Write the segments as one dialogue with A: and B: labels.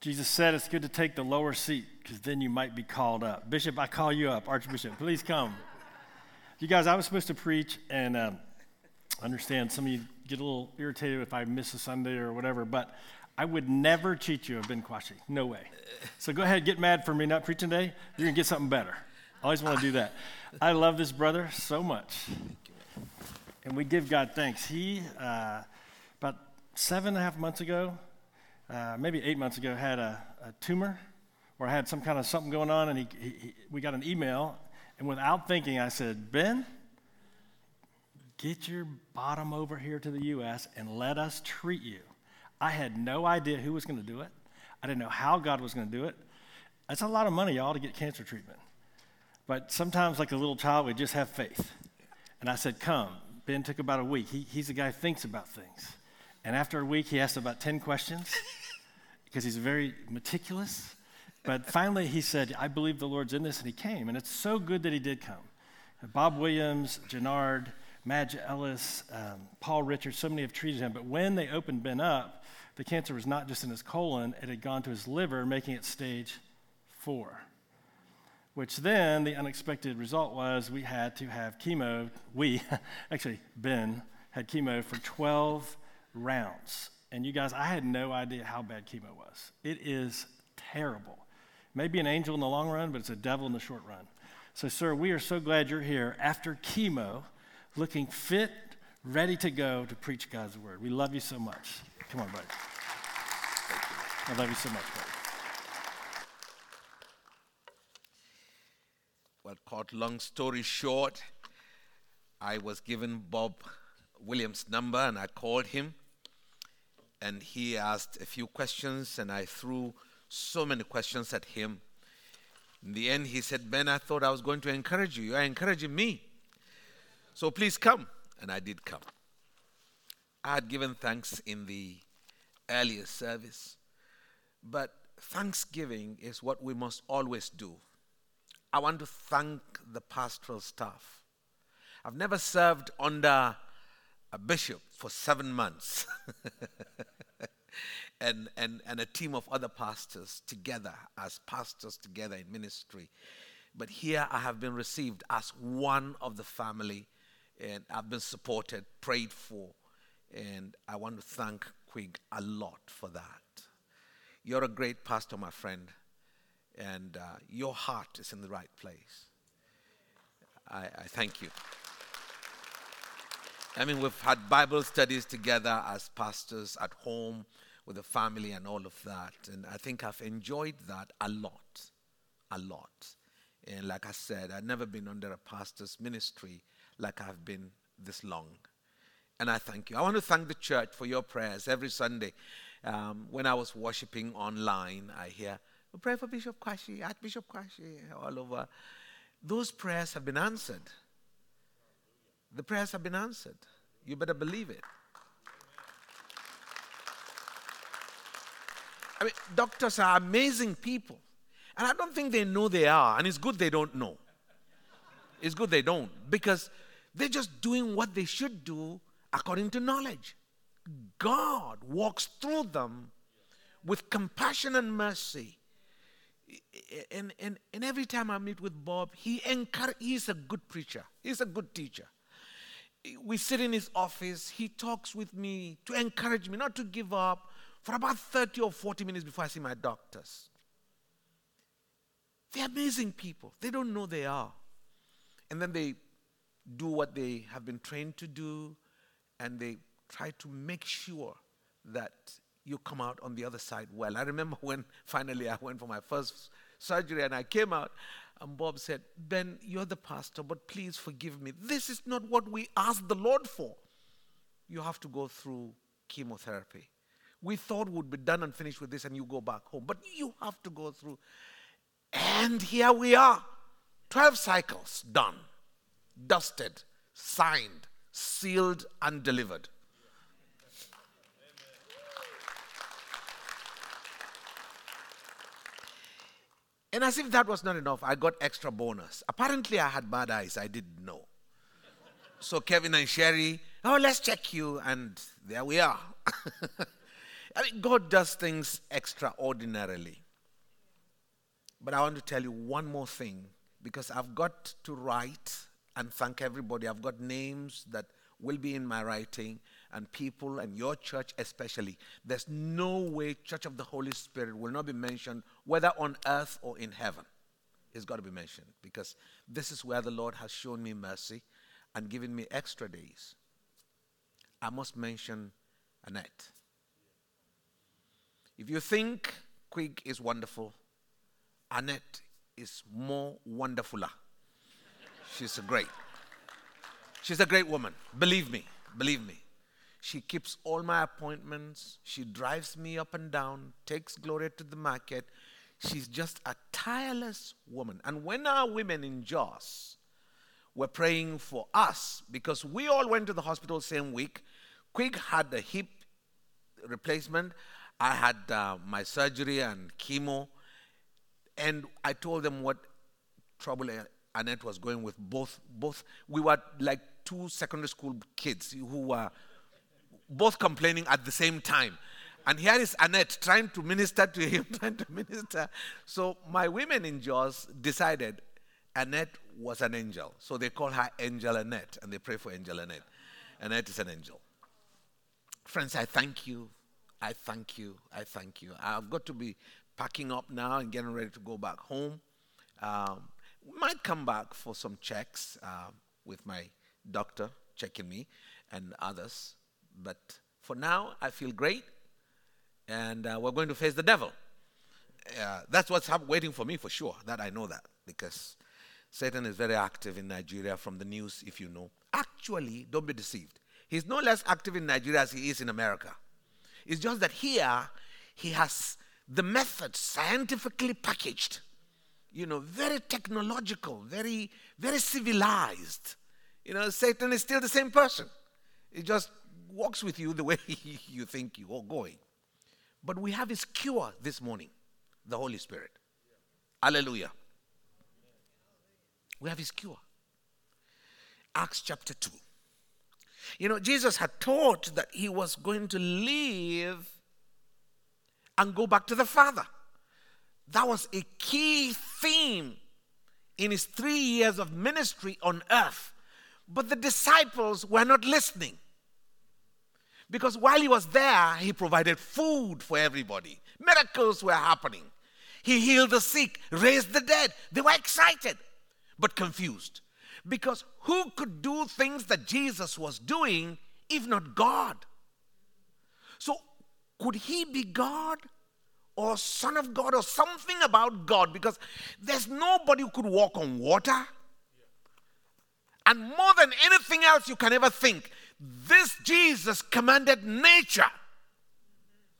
A: Jesus said it's good to take the lower seat because then you might be called up. Bishop, I call you up. Archbishop, please come. You guys, I was supposed to preach, and um, understand some of you get a little irritated if I miss a Sunday or whatever, but I would never cheat you of Ben Kwashi. No way. So go ahead, get mad for me not preaching today. You're going to get something better. I always want to do that. I love this brother so much. And we give God thanks. He, uh, about seven and a half months ago, uh, maybe eight months ago, had a, a, tumor or had some kind of something going on, and he, he, he, we got an email. And without thinking, I said, Ben, get your bottom over here to the U.S. and let us treat you. I had no idea who was going to do it. I didn't know how God was going to do it. That's a lot of money, y'all, to get cancer treatment. But sometimes, like a little child, we just have faith. And I said, Come. Ben took about a week. He, he's a guy who thinks about things. And after a week, he asked about 10 questions because he's very meticulous. But finally, he said, I believe the Lord's in this, and he came. And it's so good that he did come. Bob Williams, Jannard, Madge Ellis, um, Paul Richards, so many have treated him. But when they opened Ben up, the cancer was not just in his colon, it had gone to his liver, making it stage four. Which then the unexpected result was we had to have chemo. We, actually, Ben, had chemo for 12 rounds. And you guys, I had no idea how bad chemo was. It is terrible. Maybe an angel in the long run, but it's a devil in the short run. So, sir, we are so glad you're here after chemo, looking fit, ready to go to preach God's word. We love you so much. Come on, buddy. I love you so much, buddy.
B: Well, caught long story short, I was given Bob Williams' number and I called him and he asked a few questions and I threw so many questions at him. In the end, he said, Ben, I thought I was going to encourage you. You're encouraging me. So please come. And I did come. I had given thanks in the earlier service, but thanksgiving is what we must always do. I want to thank the pastoral staff. I've never served under a bishop for seven months and, and, and a team of other pastors together as pastors together in ministry. But here I have been received as one of the family and I've been supported, prayed for, and I want to thank Quig a lot for that. You're a great pastor, my friend, and uh, your heart is in the right place. I, I thank you. I mean, we've had Bible studies together as pastors at home with the family and all of that. And I think I've enjoyed that a lot. A lot. And like I said, I've never been under a pastor's ministry like I've been this long. And I thank you. I want to thank the church for your prayers every Sunday. Um, when I was worshiping online, I hear, pray for Bishop Kwashi, Archbishop Kwashi, all over. Those prayers have been answered. The prayers have been answered. You better believe it. I mean, doctors are amazing people. And I don't think they know they are. And it's good they don't know. It's good they don't. Because they're just doing what they should do according to knowledge. God walks through them with compassion and mercy. And, and, and every time I meet with Bob, he encourage, he's a good preacher, he's a good teacher we sit in his office, he talks with me to encourage me not to give up for about 30 or 40 minutes before I see my doctors. They're amazing people. They don't know they are. And then they do what they have been trained to do, and they try to make sure that you come out on the other side well. I remember when finally I went for my first surgery and I came out, and Bob said, Ben, you're the pastor, but please forgive me. This is not what we asked the Lord for. You have to go through chemotherapy. We thought we'd be done and finished with this and you go back home, but you have to go through. And here we are 12 cycles done, dusted, signed, sealed, and delivered. And as if that was not enough, I got extra bonus. Apparently, I had bad eyes. I didn't know. So Kevin and Sherry, oh, let's check you. And there we are. I mean, God does things extraordinarily. But I want to tell you one more thing because I've got to write and thank everybody. I've got names that will be in my writing and people and your church especially. There's no way Church of the Holy Spirit will not be mentioned, whether on earth or in heaven. It's got to be mentioned because this is where the Lord has shown me mercy and given me extra days. I must mention Annette. If you think Quig is wonderful, Annette is more wonderfuler. She's a great. She's a great woman. Believe me. Believe me. She keeps all my appointments. She drives me up and down, takes Gloria to the market. She's just a tireless woman. And when our women in Jos were praying for us, because we all went to the hospital same week, Quig had a hip replacement. I had uh, my surgery and chemo. And I told them what trouble Annette was going with. Both, both we were like two secondary school kids who were both complaining at the same time. And here is Annette trying to minister to him, trying to minister. So my women in Jos decided Annette was an angel. So they call her Angel Annette and they pray for Angel Annette. Annette is an angel. Friends, I thank you. I thank you. I thank you. I've got to be packing up now and getting ready to go back home. Um, might come back for some checks uh, with my doctor checking me and others. But for now, I feel great, and uh, we're going to face the devil. Uh, that's what's waiting for me for sure. That I know that because Satan is very active in Nigeria from the news, if you know. Actually, don't be deceived. He's no less active in Nigeria as he is in America. It's just that here he has the method scientifically packaged, you know, very technological, very, very civilized. You know, Satan is still the same person. He just walks with you the way you think you are going. But we have his cure this morning the Holy Spirit. Hallelujah. We have his cure. Acts chapter 2. You know, Jesus had taught that he was going to leave and go back to the Father. That was a key theme in his three years of ministry on earth. But the disciples were not listening. Because while he was there, he provided food for everybody. Miracles were happening. He healed the sick, raised the dead. They were excited, but confused. Because who could do things that Jesus was doing if not God? So, could he be God or Son of God or something about God? Because there's nobody who could walk on water. And more than anything else you can ever think, this Jesus commanded nature,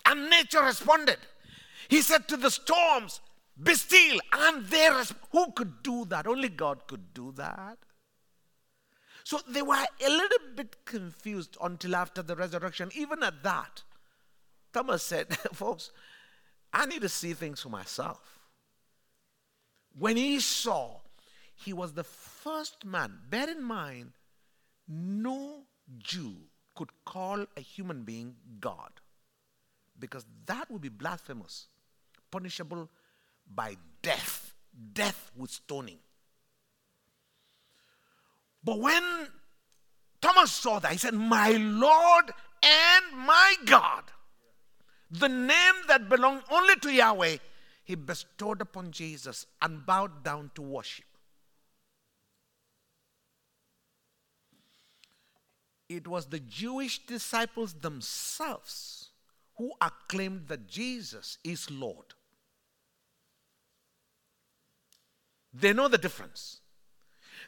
B: and nature responded. He said to the storms, Be still, and they resp- Who could do that? Only God could do that. So they were a little bit confused until after the resurrection. Even at that, Thomas said, Folks, I need to see things for myself. When he saw, he was the first man, bear in mind, no Jew could call a human being God because that would be blasphemous, punishable by death, death with stoning. But when Thomas saw that, he said, My Lord and my God, the name that belonged only to Yahweh, he bestowed upon Jesus and bowed down to worship. it was the Jewish disciples themselves who acclaimed that Jesus is Lord. They know the difference.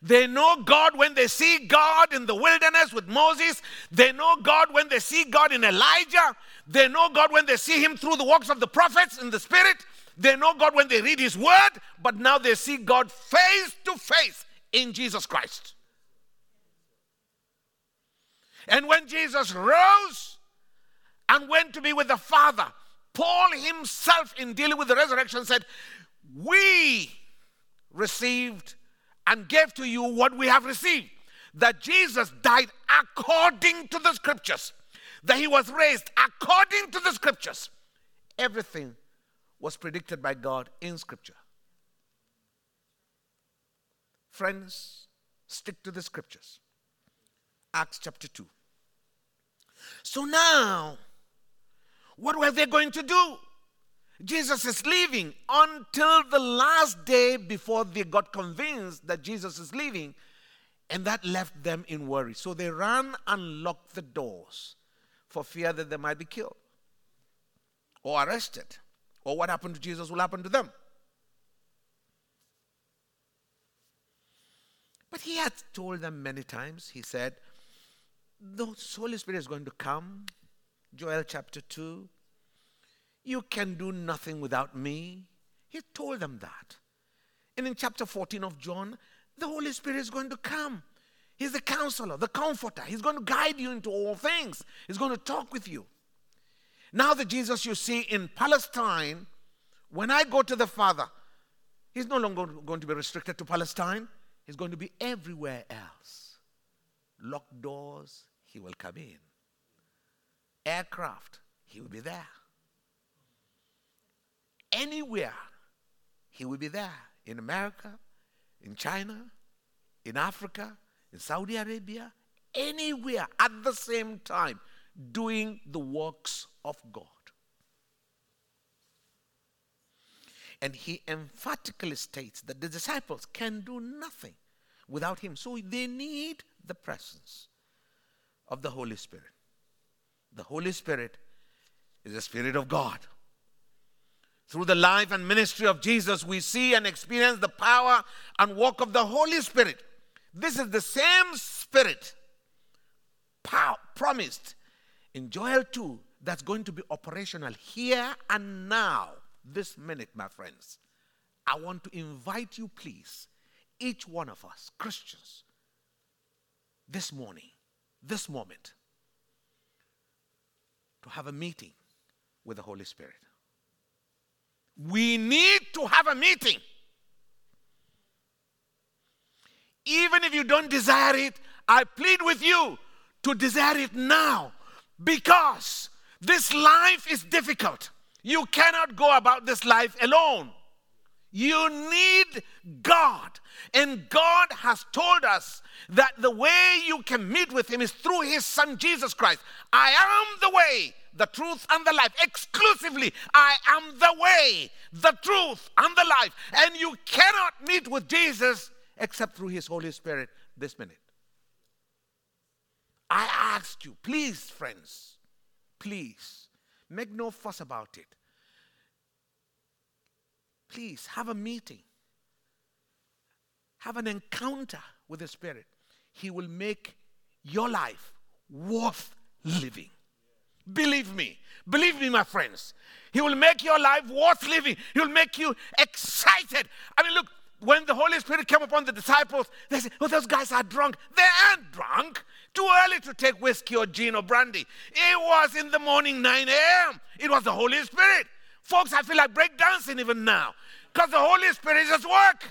B: They know God when they see God in the wilderness with Moses. They know God when they see God in Elijah. They know God when they see Him through the works of the prophets in the Spirit. They know God when they read His Word, but now they see God face to face in Jesus Christ. And when Jesus rose and went to be with the Father, Paul himself, in dealing with the resurrection, said, We received and gave to you what we have received. That Jesus died according to the scriptures, that he was raised according to the scriptures. Everything was predicted by God in scripture. Friends, stick to the scriptures. Acts chapter 2. So now, what were they going to do? Jesus is leaving until the last day before they got convinced that Jesus is leaving, and that left them in worry. So they ran and locked the doors for fear that they might be killed or arrested, or what happened to Jesus will happen to them. But he had told them many times, he said, The Holy Spirit is going to come. Joel chapter 2. You can do nothing without me. He told them that. And in chapter 14 of John, the Holy Spirit is going to come. He's the counselor, the comforter. He's going to guide you into all things, He's going to talk with you. Now, the Jesus you see in Palestine, when I go to the Father, He's no longer going to be restricted to Palestine. He's going to be everywhere else. Locked doors, he will come in. Aircraft, he will be there. Anywhere, he will be there. In America, in China, in Africa, in Saudi Arabia, anywhere at the same time, doing the works of God. And he emphatically states that the disciples can do nothing without him. So they need the presence of the Holy Spirit. The Holy Spirit is the Spirit of God. Through the life and ministry of Jesus, we see and experience the power and work of the Holy Spirit. This is the same Spirit pow- promised in Joel 2 that's going to be operational here and now this minute, my friends, I want to invite you, please, each one of us, Christians, this morning, this moment, to have a meeting with the Holy Spirit. We need to have a meeting. Even if you don't desire it, I plead with you to desire it now because this life is difficult. You cannot go about this life alone. You need God. And God has told us that the way you can meet with Him is through His Son Jesus Christ. I am the way, the truth, and the life. Exclusively, I am the way, the truth, and the life. And you cannot meet with Jesus except through His Holy Spirit this minute. I ask you, please, friends, please Make no fuss about it. Please have a meeting, have an encounter with the Spirit. He will make your life worth living. Believe me. Believe me, my friends. He will make your life worth living. He will make you excited. I mean, look, when the Holy Spirit came upon the disciples, they said, Oh, those guys are drunk. They aren't drunk. Too early to take whiskey or gin or brandy. It was in the morning, 9 a.m. It was the Holy Spirit. Folks, I feel like breakdancing even now because the Holy Spirit is at work.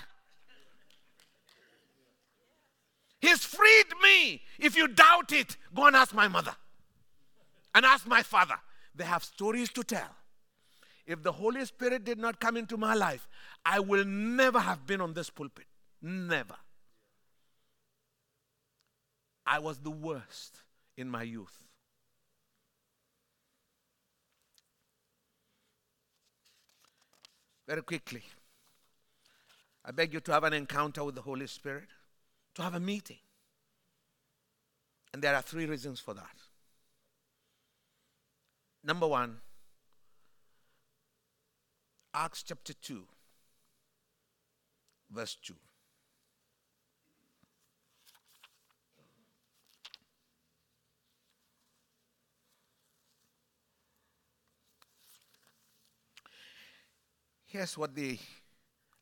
B: He's freed me. If you doubt it, go and ask my mother and ask my father. They have stories to tell. If the Holy Spirit did not come into my life, I will never have been on this pulpit. Never. I was the worst in my youth. Very quickly, I beg you to have an encounter with the Holy Spirit, to have a meeting. And there are three reasons for that. Number one, Acts chapter 2, verse 2. Here's what the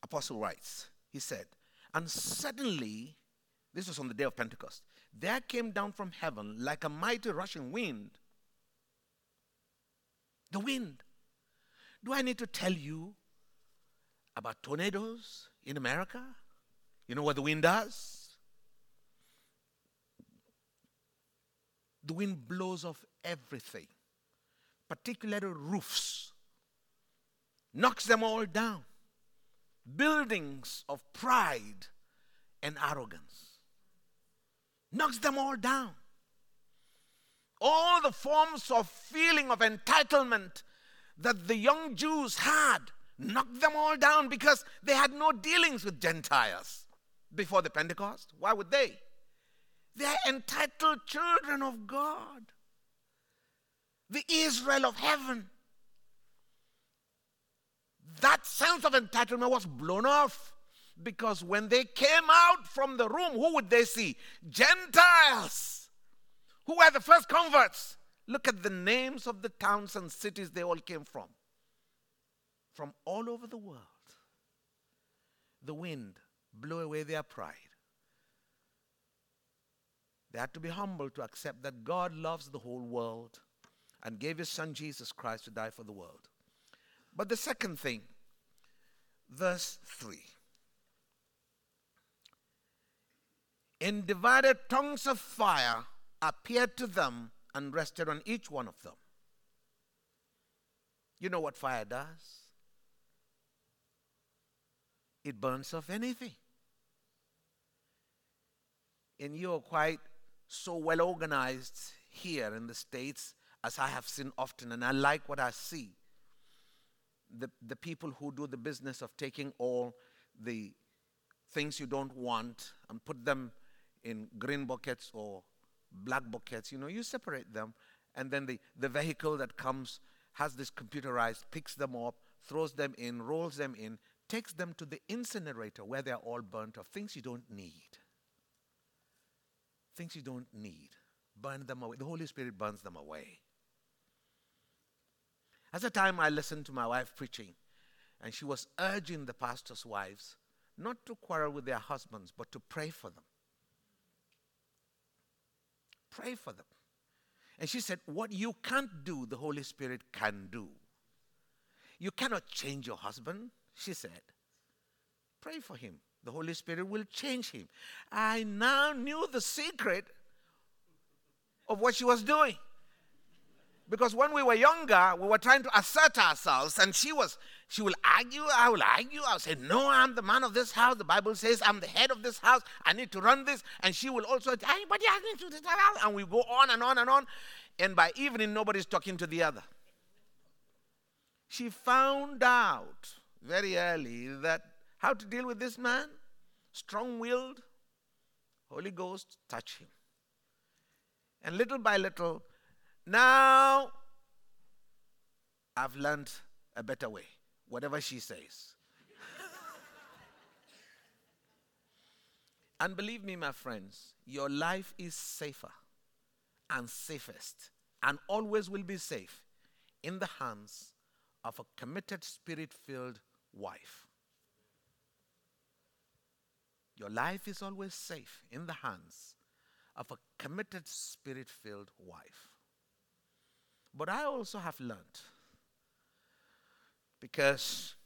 B: apostle writes. He said, And suddenly, this was on the day of Pentecost, there came down from heaven like a mighty rushing wind. The wind. Do I need to tell you about tornadoes in America? You know what the wind does? the wind blows off everything, particularly roofs, knocks them all down. Buildings of pride and arrogance, knocks them all down. All the forms of feeling of entitlement that the young Jews had knocked them all down because they had no dealings with Gentiles before the Pentecost. Why would they? They are entitled children of God, the Israel of heaven. That sense of entitlement was blown off because when they came out from the room, who would they see? Gentiles. Who were the first converts? Look at the names of the towns and cities they all came from. From all over the world. The wind blew away their pride. They had to be humble to accept that God loves the whole world and gave his son Jesus Christ to die for the world. But the second thing, verse 3. In divided tongues of fire appeared to them and rested on each one of them. You know what fire does? It burns off anything. And you're quite so well organized here in the States as I have seen often, and I like what I see. The, the people who do the business of taking all the things you don't want and put them in green buckets or black buckets, you know, you separate them, and then the, the vehicle that comes has this computerized, picks them up, throws them in, rolls them in, takes them to the incinerator where they're all burnt off, things you don't need. Things you don't need. Burn them away. The Holy Spirit burns them away. At the time, I listened to my wife preaching, and she was urging the pastor's wives not to quarrel with their husbands, but to pray for them. Pray for them. And she said, What you can't do, the Holy Spirit can do. You cannot change your husband, she said. Pray for him. The Holy Spirit will change him. I now knew the secret of what she was doing. Because when we were younger, we were trying to assert ourselves, and she was, she will argue, I will argue, I'll say, No, I'm the man of this house. The Bible says I'm the head of this house. I need to run this. And she will also, but I to. And we go on and on and on. And by evening, nobody's talking to the other. She found out very early that how to deal with this man, strong willed, Holy Ghost, touch him. And little by little, now, I've learned a better way, whatever she says. and believe me, my friends, your life is safer and safest and always will be safe in the hands of a committed, spirit filled wife. Your life is always safe in the hands of a committed, spirit filled wife. But I also have learned because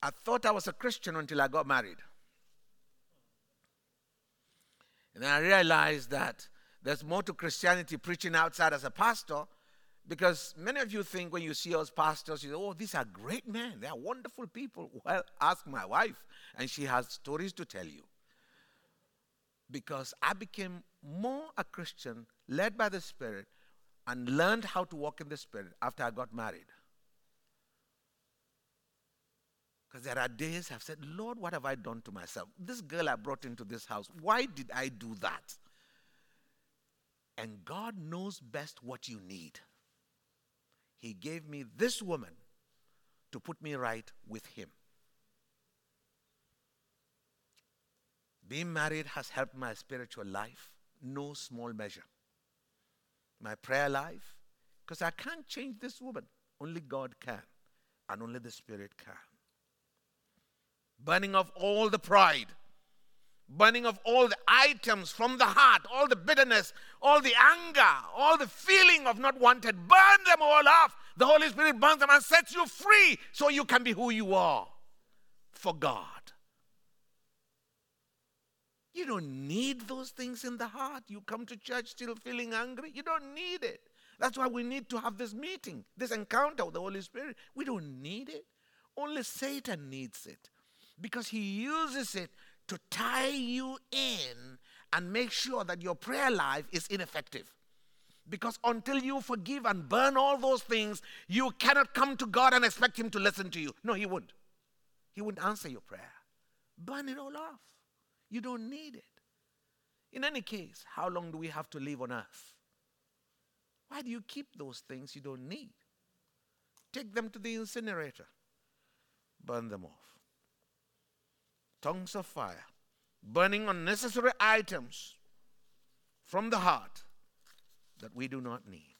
B: I thought I was a Christian until I got married. And I realized that there's more to Christianity preaching outside as a pastor because many of you think when you see us pastors, you say, oh, these are great men. They are wonderful people. Well, ask my wife, and she has stories to tell you. Because I became more a Christian, led by the Spirit, and learned how to walk in the Spirit after I got married. Because there are days I've said, Lord, what have I done to myself? This girl I brought into this house, why did I do that? And God knows best what you need. He gave me this woman to put me right with Him. Being married has helped my spiritual life, no small measure my prayer life, because I can't change this woman. Only God can, and only the Spirit can. Burning of all the pride, burning of all the items from the heart, all the bitterness, all the anger, all the feeling of not wanted, burn them all off. The Holy Spirit burns them and sets you free so you can be who you are for God. You don't need those things in the heart. You come to church still feeling angry. You don't need it. That's why we need to have this meeting, this encounter with the Holy Spirit. We don't need it. Only Satan needs it because he uses it to tie you in and make sure that your prayer life is ineffective. Because until you forgive and burn all those things, you cannot come to God and expect Him to listen to you. No, He won't. He won't answer your prayer. Burn it all off. You don't need it. In any case, how long do we have to live on earth? Why do you keep those things you don't need? Take them to the incinerator, burn them off. Tongues of fire, burning unnecessary items from the heart that we do not need.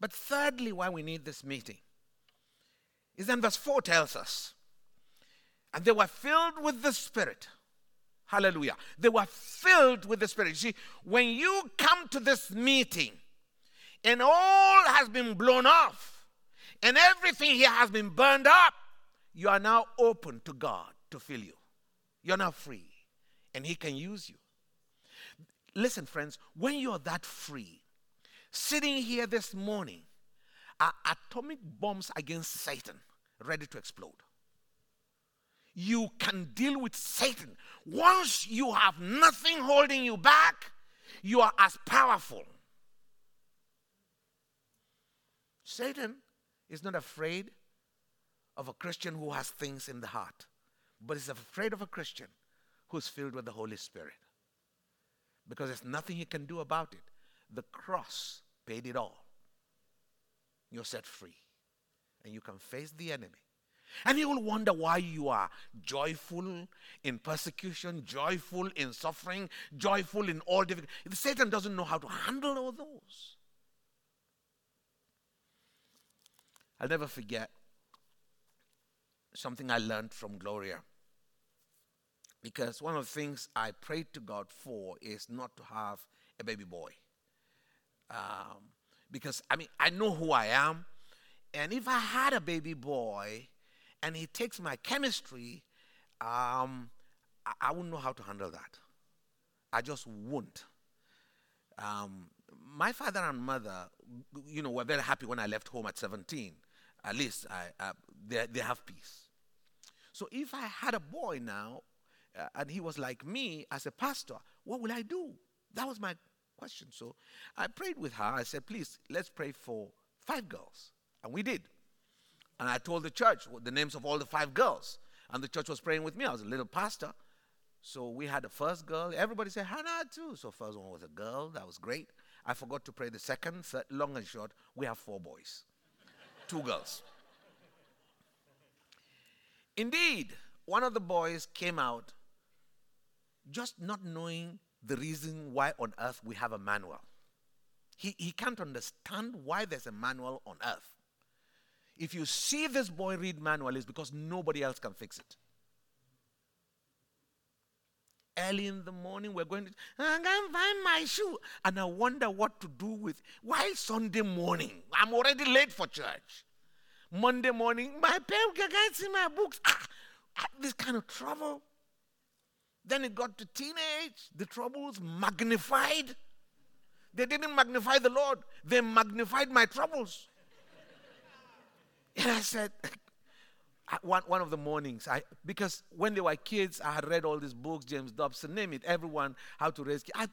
B: But thirdly, why we need this meeting is then verse 4 tells us, and they were filled with the Spirit. Hallelujah. They were filled with the Spirit. See, when you come to this meeting and all has been blown off and everything here has been burned up, you are now open to God to fill you. You're now free and He can use you. Listen, friends, when you're that free, sitting here this morning, are atomic bombs against Satan ready to explode. You can deal with Satan. Once you have nothing holding you back, you are as powerful. Satan is not afraid of a Christian who has things in the heart, but is afraid of a Christian who's filled with the Holy Spirit because there's nothing he can do about it. The cross paid it all. You're set free. And you can face the enemy. And you will wonder why you are joyful in persecution, joyful in suffering, joyful in all difficulty. If Satan doesn't know how to handle all those. I'll never forget something I learned from Gloria. Because one of the things I prayed to God for is not to have a baby boy. Um, because, I mean, I know who I am. And if I had a baby boy and he takes my chemistry, um, I, I, wouldn't know how to handle that. I just wouldn't. Um, my father and mother, you know, were very happy when I left home at 17. At least I, they, they have peace. So if I had a boy now, uh, and he was like me as a pastor, what will I do? That was my question. So I prayed with her. I said, please, let's pray for five girls. And we did. And I told the church the names of all the five girls. And the church was praying with me. I was a little pastor. So we had the first girl. Everybody said Hannah too. So first one was a girl. That was great. I forgot to pray the second. Third, long and short, we have four boys, two girls. Indeed, one of the boys came out just not knowing the reason why on earth we have a manual. He, he can't understand why there's a manual on earth. If you see this boy read manual, it's because nobody else can fix it. Early in the morning, we're going to, I can't find my shoe. And I wonder what to do with, why Sunday morning? I'm already late for church. Monday morning, my pen can't see my books. Ah, ah, this kind of trouble. Then it got to teenage, the troubles magnified. They didn't magnify the Lord, they magnified my troubles. And I said, one, one of the mornings, I, because when they were kids, I had read all these books, James Dobson, name it, everyone, how to raise kids. I,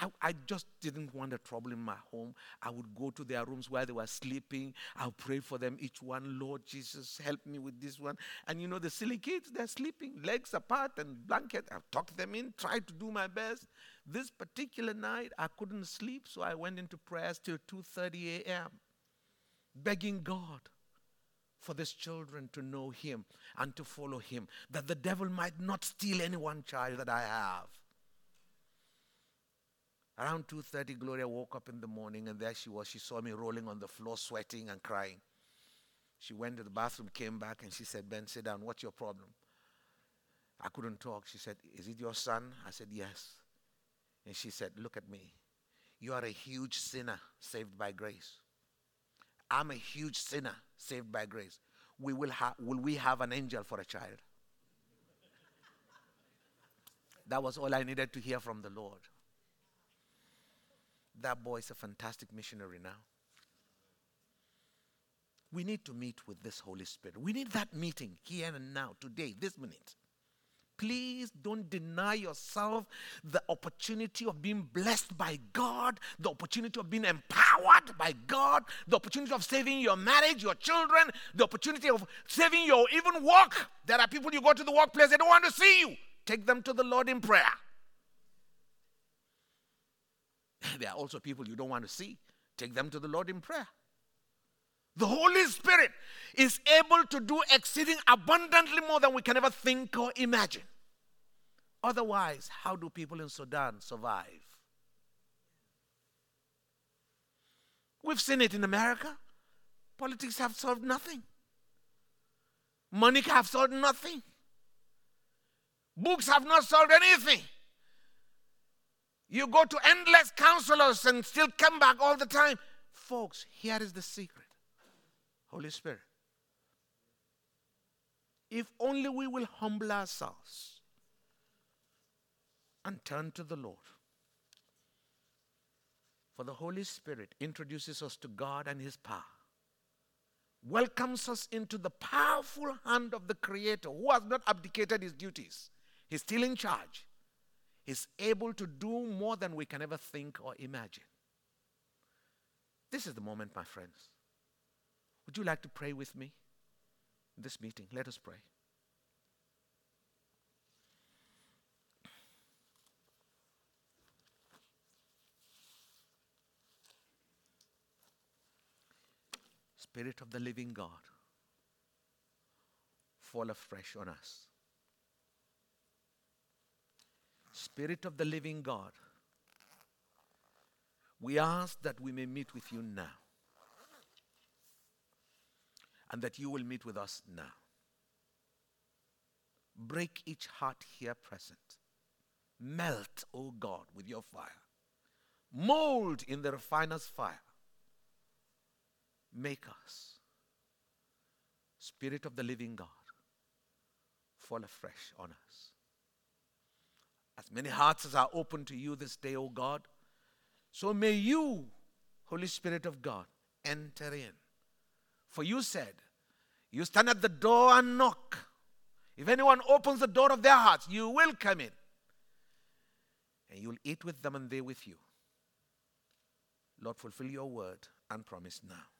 B: I, I, just didn't want a trouble in my home. I would go to their rooms where they were sleeping. I'll pray for them, each one. Lord Jesus, help me with this one. And you know, the silly kids, they're sleeping, legs apart and blanket. I've tucked them in, tried to do my best. This particular night, I couldn't sleep, so I went into prayers till 2.30 a.m., begging God for these children to know Him and to follow Him, that the devil might not steal any one child that I have. Around 2:30, Gloria woke up in the morning, and there she was. She saw me rolling on the floor, sweating and crying. She went to the bathroom, came back, and she said, "Ben, sit down. What's your problem?" I couldn't talk. She said, "Is it your son?" I said, "Yes." And she said, "Look at me. You are a huge sinner saved by grace. I'm a huge sinner saved by grace. We will, ha- will we have an angel for a child?" That was all I needed to hear from the Lord. That boy is a fantastic missionary now. We need to meet with this Holy Spirit. We need that meeting here and now, today, this minute. Please don't deny yourself the opportunity of being blessed by God, the opportunity of being empowered by God, the opportunity of saving your marriage, your children, the opportunity of saving your even work. There are people you go to the workplace, they don't want to see you. Take them to the Lord in prayer. There are also people you don't want to see. Take them to the Lord in prayer. The Holy Spirit is able to do exceeding abundantly more than we can ever think or imagine. Otherwise, how do people in Sudan survive? We've seen it in America. Politics have solved nothing. Money have solved nothing. Books have not solved anything. You go to endless counselors and still come back all the time. Folks, here is the secret Holy Spirit. If only we will humble ourselves and turn to the Lord. For the Holy Spirit introduces us to God and His power, welcomes us into the powerful hand of the Creator who has not abdicated His duties. He's still in charge. He's able to do more than we can ever think or imagine. This is the moment, my friends. Would you like to pray with me in this meeting? Let us pray. Spirit of the living God, fall afresh on us. Spirit of the living God, we ask that we may meet with you now and that you will meet with us now. Break each heart here present. Melt, O oh God, with your fire. Mold in the refiner's fire. Make us, Spirit of the living God, fall afresh on us. As many hearts as are open to you this day, O God, so may you, Holy Spirit of God, enter in. For you said, You stand at the door and knock. If anyone opens the door of their hearts, you will come in. And you'll eat with them and they with you. Lord, fulfill your word and promise now